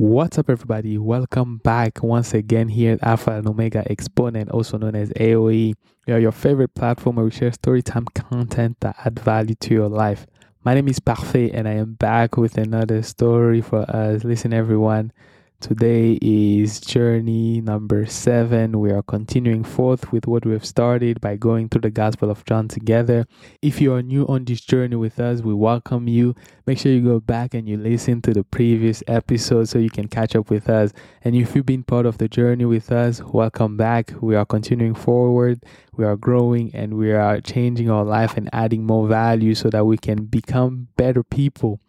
What's up, everybody? Welcome back once again here at Alpha and Omega Exponent, also known as AOE. We are your favorite platform where we share storytime content that add value to your life. My name is Parfait, and I am back with another story for us. Listen, everyone. Today is journey number seven. We are continuing forth with what we have started by going through the Gospel of John together. If you are new on this journey with us, we welcome you. Make sure you go back and you listen to the previous episode so you can catch up with us. And if you've been part of the journey with us, welcome back. We are continuing forward, we are growing, and we are changing our life and adding more value so that we can become better people.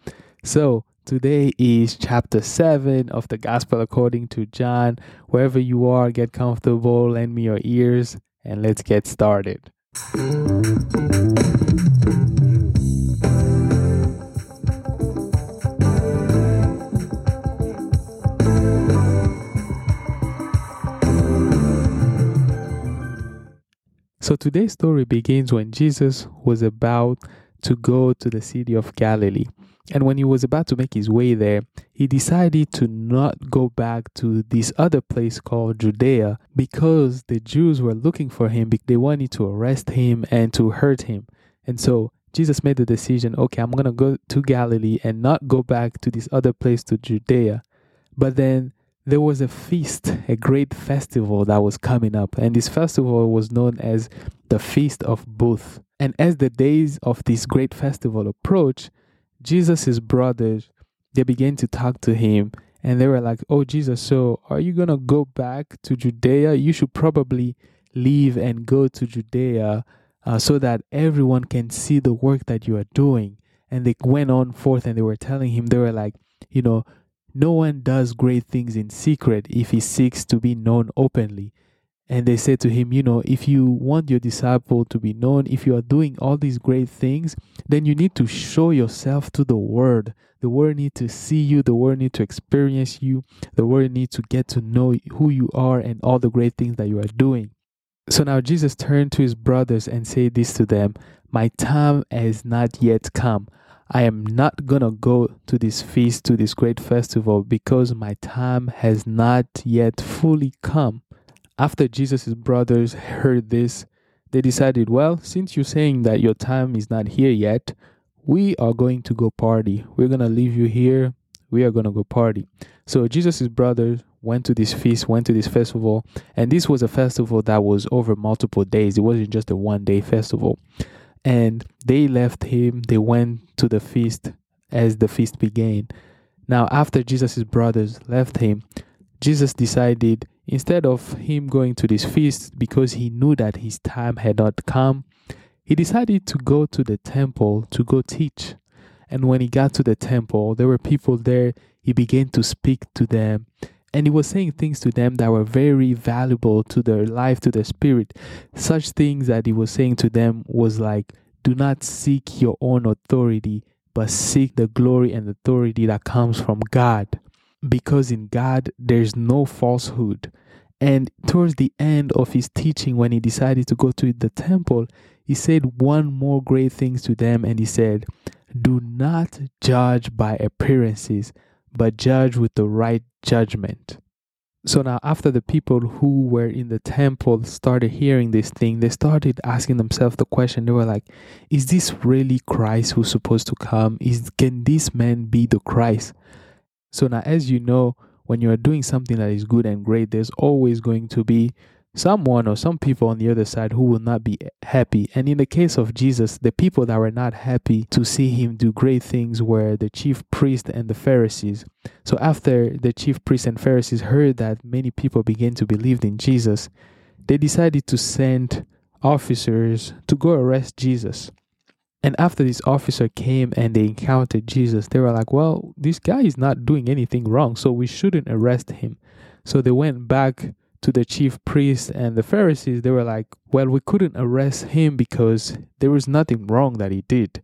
So, Today is chapter 7 of the Gospel according to John. Wherever you are, get comfortable, lend me your ears, and let's get started. So today's story begins when Jesus was about to go to the city of Galilee. And when he was about to make his way there, he decided to not go back to this other place called Judea because the Jews were looking for him. They wanted to arrest him and to hurt him. And so Jesus made the decision okay, I'm going to go to Galilee and not go back to this other place to Judea. But then there was a feast, a great festival that was coming up. And this festival was known as the Feast of Booth. And as the days of this great festival approached, Jesus' brothers, they began to talk to him and they were like, Oh, Jesus, so are you going to go back to Judea? You should probably leave and go to Judea uh, so that everyone can see the work that you are doing. And they went on forth and they were telling him, they were like, You know, no one does great things in secret if he seeks to be known openly. And they said to him, You know, if you want your disciple to be known, if you are doing all these great things, then you need to show yourself to the world. The world need to see you, the world need to experience you, the world need to get to know who you are and all the great things that you are doing. So now Jesus turned to his brothers and said this to them My time has not yet come. I am not gonna go to this feast, to this great festival, because my time has not yet fully come. After Jesus' brothers heard this, they decided, well, since you're saying that your time is not here yet, we are going to go party. We're going to leave you here. We are going to go party. So Jesus' brothers went to this feast, went to this festival, and this was a festival that was over multiple days. It wasn't just a one day festival. And they left him, they went to the feast as the feast began. Now, after Jesus' brothers left him, Jesus decided Instead of him going to this feast because he knew that his time had not come, he decided to go to the temple to go teach. And when he got to the temple, there were people there. He began to speak to them. And he was saying things to them that were very valuable to their life, to their spirit. Such things that he was saying to them was like, do not seek your own authority, but seek the glory and authority that comes from God because in God there's no falsehood. And towards the end of his teaching, when he decided to go to the temple, he said one more great things to them, and he said, Do not judge by appearances, but judge with the right judgment. So now, after the people who were in the temple started hearing this thing, they started asking themselves the question. They were like, "Is this really Christ who's supposed to come? Is can this man be the Christ?" So now, as you know, when you are doing something that is good and great, there's always going to be someone or some people on the other side who will not be happy. And in the case of Jesus, the people that were not happy to see him do great things were the chief priest and the Pharisees. So after the chief priests and Pharisees heard that many people began to believe in Jesus, they decided to send officers to go arrest Jesus. And after this officer came and they encountered Jesus, they were like, well, this guy is not doing anything wrong, so we shouldn't arrest him. So they went back to the chief priests and the Pharisees. They were like, well, we couldn't arrest him because there was nothing wrong that he did.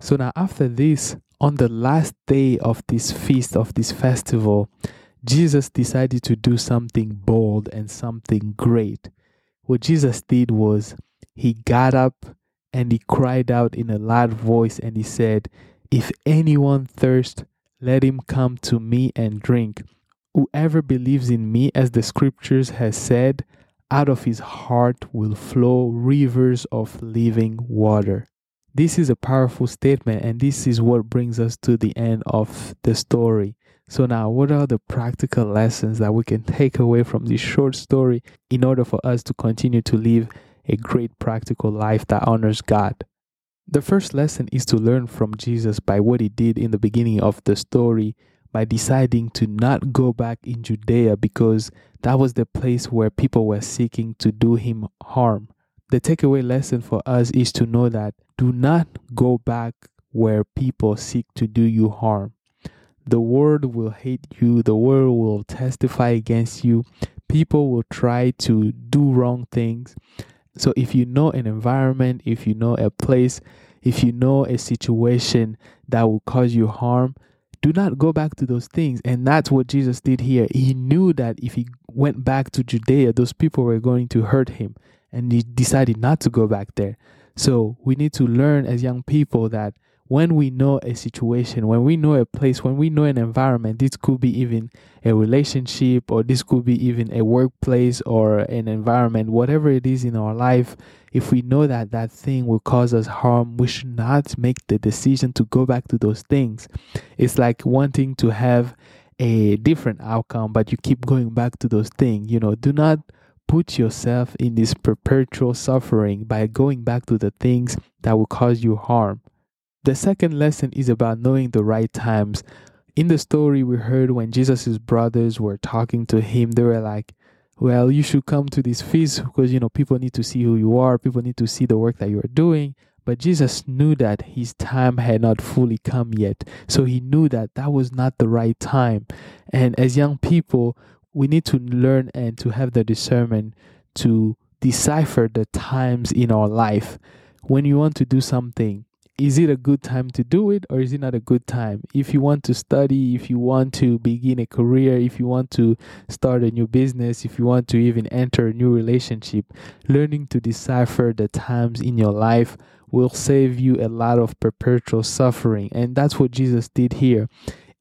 So now, after this, on the last day of this feast, of this festival, Jesus decided to do something bold and something great. What Jesus did was he got up and he cried out in a loud voice and he said, If anyone thirst, let him come to me and drink. Whoever believes in me, as the scriptures has said, out of his heart will flow rivers of living water. This is a powerful statement, and this is what brings us to the end of the story. So, now what are the practical lessons that we can take away from this short story in order for us to continue to live a great practical life that honors God? The first lesson is to learn from Jesus by what he did in the beginning of the story by deciding to not go back in Judea because that was the place where people were seeking to do him harm. The takeaway lesson for us is to know that do not go back where people seek to do you harm. The world will hate you, the world will testify against you, people will try to do wrong things. So, if you know an environment, if you know a place, if you know a situation that will cause you harm, do not go back to those things. And that's what Jesus did here. He knew that if he went back to Judea, those people were going to hurt him and he decided not to go back there. So we need to learn as young people that when we know a situation, when we know a place, when we know an environment, this could be even a relationship or this could be even a workplace or an environment, whatever it is in our life, if we know that that thing will cause us harm, we should not make the decision to go back to those things. It's like wanting to have a different outcome, but you keep going back to those things. You know, do not put yourself in this perpetual suffering by going back to the things that will cause you harm. The second lesson is about knowing the right times. In the story we heard when Jesus' brothers were talking to him, they were like, Well, you should come to this feast because you know people need to see who you are, people need to see the work that you are doing. But Jesus knew that his time had not fully come yet. So he knew that that was not the right time. And as young people, we need to learn and to have the discernment to decipher the times in our life. When you want to do something, is it a good time to do it or is it not a good time? If you want to study, if you want to begin a career, if you want to start a new business, if you want to even enter a new relationship, learning to decipher the times in your life will save you a lot of perpetual suffering. And that's what Jesus did here.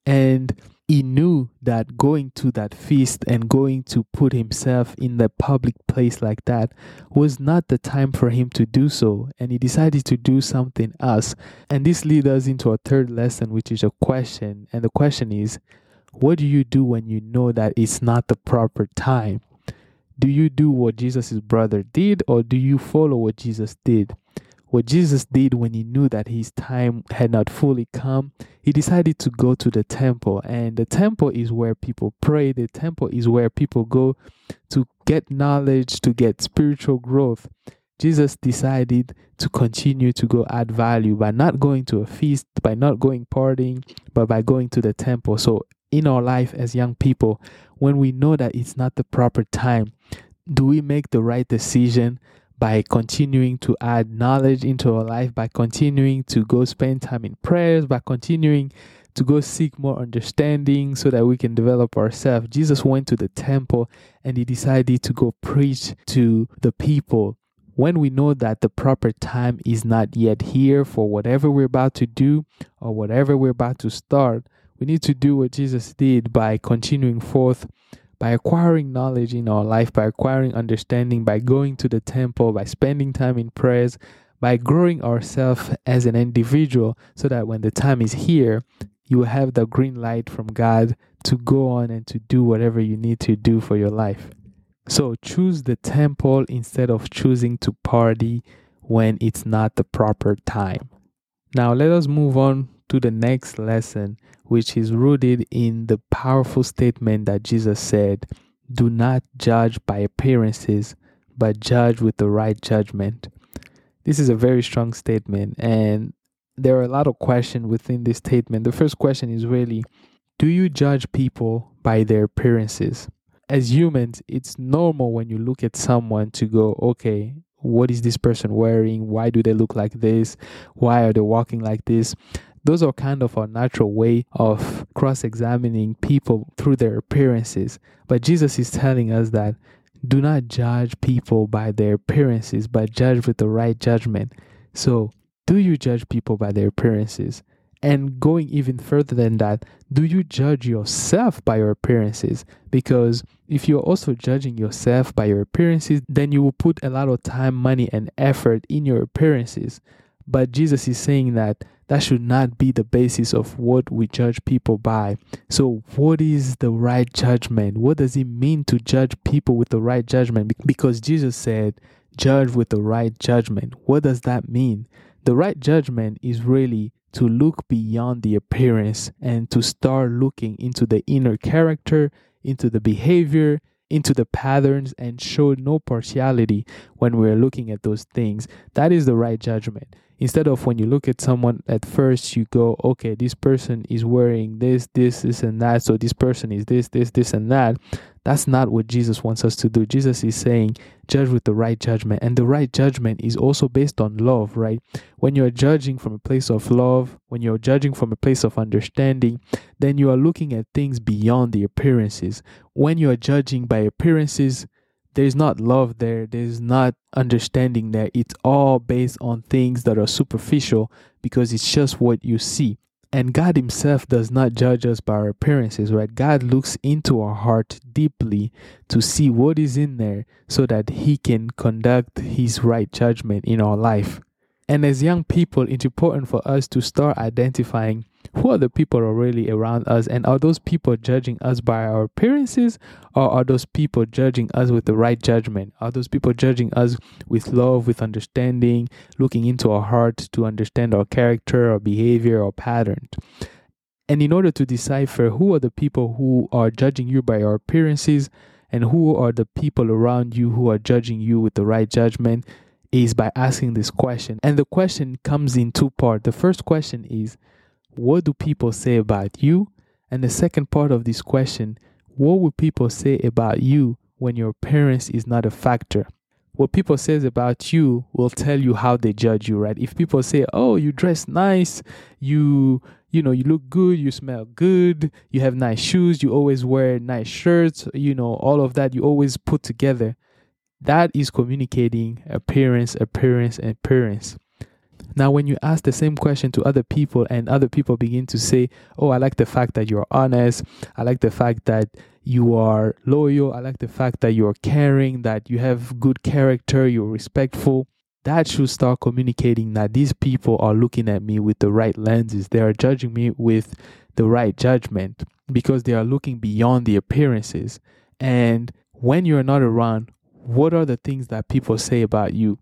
And he knew that going to that feast and going to put himself in the public place like that was not the time for him to do so and he decided to do something else. And this leads us into a third lesson which is a question. And the question is what do you do when you know that it's not the proper time? Do you do what jesus' brother did or do you follow what jesus did what Jesus did when he knew that his time had not fully come, he decided to go to the temple. And the temple is where people pray, the temple is where people go to get knowledge, to get spiritual growth. Jesus decided to continue to go add value by not going to a feast, by not going partying, but by going to the temple. So, in our life as young people, when we know that it's not the proper time, do we make the right decision by continuing to add knowledge into our life, by continuing to go spend time in prayers, by continuing to go seek more understanding so that we can develop ourselves. Jesus went to the temple and he decided to go preach to the people. When we know that the proper time is not yet here for whatever we're about to do or whatever we're about to start, we need to do what Jesus did by continuing forth by acquiring knowledge in our life, by acquiring understanding, by going to the temple, by spending time in prayers, by growing ourselves as an individual, so that when the time is here, you have the green light from God to go on and to do whatever you need to do for your life. So choose the temple instead of choosing to party when it's not the proper time. Now let us move on to the next lesson, which is rooted in the powerful statement that Jesus said Do not judge by appearances, but judge with the right judgment. This is a very strong statement, and there are a lot of questions within this statement. The first question is really Do you judge people by their appearances? As humans, it's normal when you look at someone to go, okay, what is this person wearing? Why do they look like this? Why are they walking like this? Those are kind of our natural way of cross examining people through their appearances. But Jesus is telling us that do not judge people by their appearances, but judge with the right judgment. So, do you judge people by their appearances? And going even further than that, do you judge yourself by your appearances? Because if you're also judging yourself by your appearances, then you will put a lot of time, money, and effort in your appearances. But Jesus is saying that that should not be the basis of what we judge people by. So, what is the right judgment? What does it mean to judge people with the right judgment? Because Jesus said, judge with the right judgment. What does that mean? The right judgment is really to look beyond the appearance and to start looking into the inner character, into the behavior, into the patterns, and show no partiality when we're looking at those things. That is the right judgment instead of when you look at someone at first you go okay this person is wearing this this this and that so this person is this this this and that. That's not what jesus wants us to do. Jesus is saying judge with the right judgment. And the right judgment is also based on love right? When you're judging from a place of love when you're judging from a place of understanding then you are looking at things beyond the appearances. When you are judging by appearances there's not love there there's not understanding there. It's all based on things that are superficial because it's just what you see. And god himself does not judge us by our appearances right? God looks into our heart deeply to see what is in there so that he can conduct his right judgment in our life. And as young people it's important for us to start identifying who are the people are really around us and are those people judging us by our appearances or are those people judging us with the right judgment? Are those people judging us with love with understanding looking into our heart to understand our character our behavior or pattern? And in order to decipher who are the people who are judging you by your appearances and who are the people around you who are judging you with the right judgment is by asking this question. And the question comes in two parts. The first question is what do people say about you? And the second part of this question, what will people say about you when your appearance is not a factor? What people says about you will tell you how they judge you, right? If people say, "Oh, you dress nice, you you know, you look good, you smell good, you have nice shoes, you always wear nice shirts, you know, all of that you always put together." That is communicating appearance, appearance, appearance. Now, when you ask the same question to other people and other people begin to say, Oh, I like the fact that you're honest. I like the fact that you are loyal. I like the fact that you're caring, that you have good character, you're respectful. That should start communicating that these people are looking at me with the right lenses. They are judging me with the right judgment because they are looking beyond the appearances. And when you're not around, what are the things that people say about you?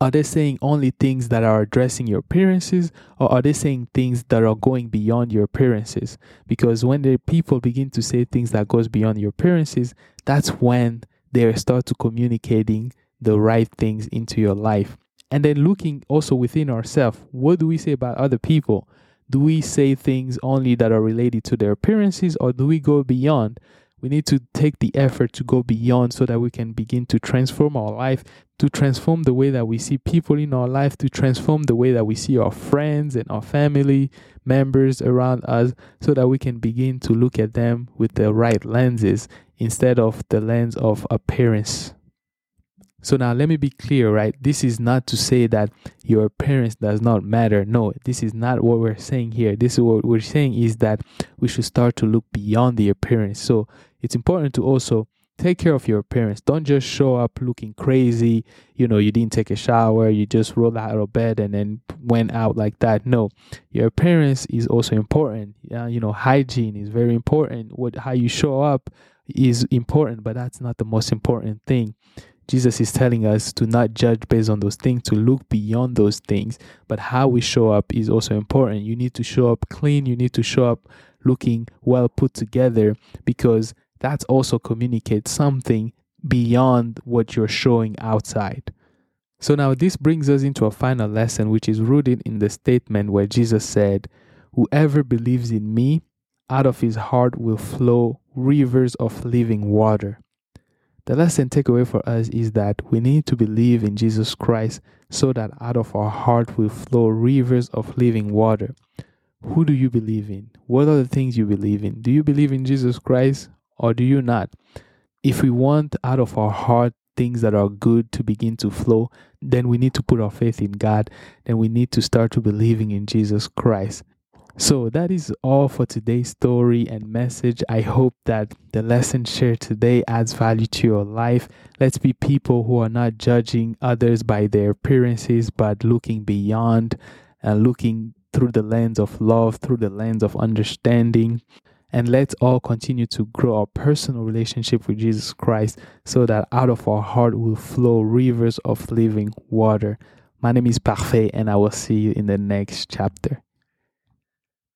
Are they saying only things that are addressing your appearances, or are they saying things that are going beyond your appearances? Because when the people begin to say things that goes beyond your appearances, that's when they start to communicating the right things into your life. And then looking also within ourselves, what do we say about other people? Do we say things only that are related to their appearances, or do we go beyond? We need to take the effort to go beyond so that we can begin to transform our life, to transform the way that we see people in our life, to transform the way that we see our friends and our family members around us, so that we can begin to look at them with the right lenses instead of the lens of appearance. So now let me be clear, right? This is not to say that your appearance does not matter. No, this is not what we're saying here. This is what we're saying is that we should start to look beyond the appearance. So it's important to also take care of your appearance. Don't just show up looking crazy. You know, you didn't take a shower, you just rolled out of bed and then went out like that. No, your appearance is also important. You know, hygiene is very important. What how you show up is important, but that's not the most important thing. Jesus is telling us to not judge based on those things, to look beyond those things. But how we show up is also important. You need to show up clean, you need to show up looking well put together because that's also communicates something beyond what you're showing outside. So now this brings us into a final lesson, which is rooted in the statement where Jesus said, Whoever believes in me, out of his heart will flow rivers of living water. The lesson takeaway for us is that we need to believe in Jesus Christ so that out of our heart will flow rivers of living water. Who do you believe in? What are the things you believe in? Do you believe in Jesus Christ or do you not? If we want out of our heart things that are good to begin to flow, then we need to put our faith in God. Then we need to start to believing in Jesus Christ. So that is all for today's story and message. I hope that the lesson shared today adds value to your life. Let's be people who are not judging others by their appearances, but looking beyond and looking through the lens of love, through the lens of understanding. And let's all continue to grow our personal relationship with Jesus Christ so that out of our heart will flow rivers of living water. My name is Parfait, and I will see you in the next chapter.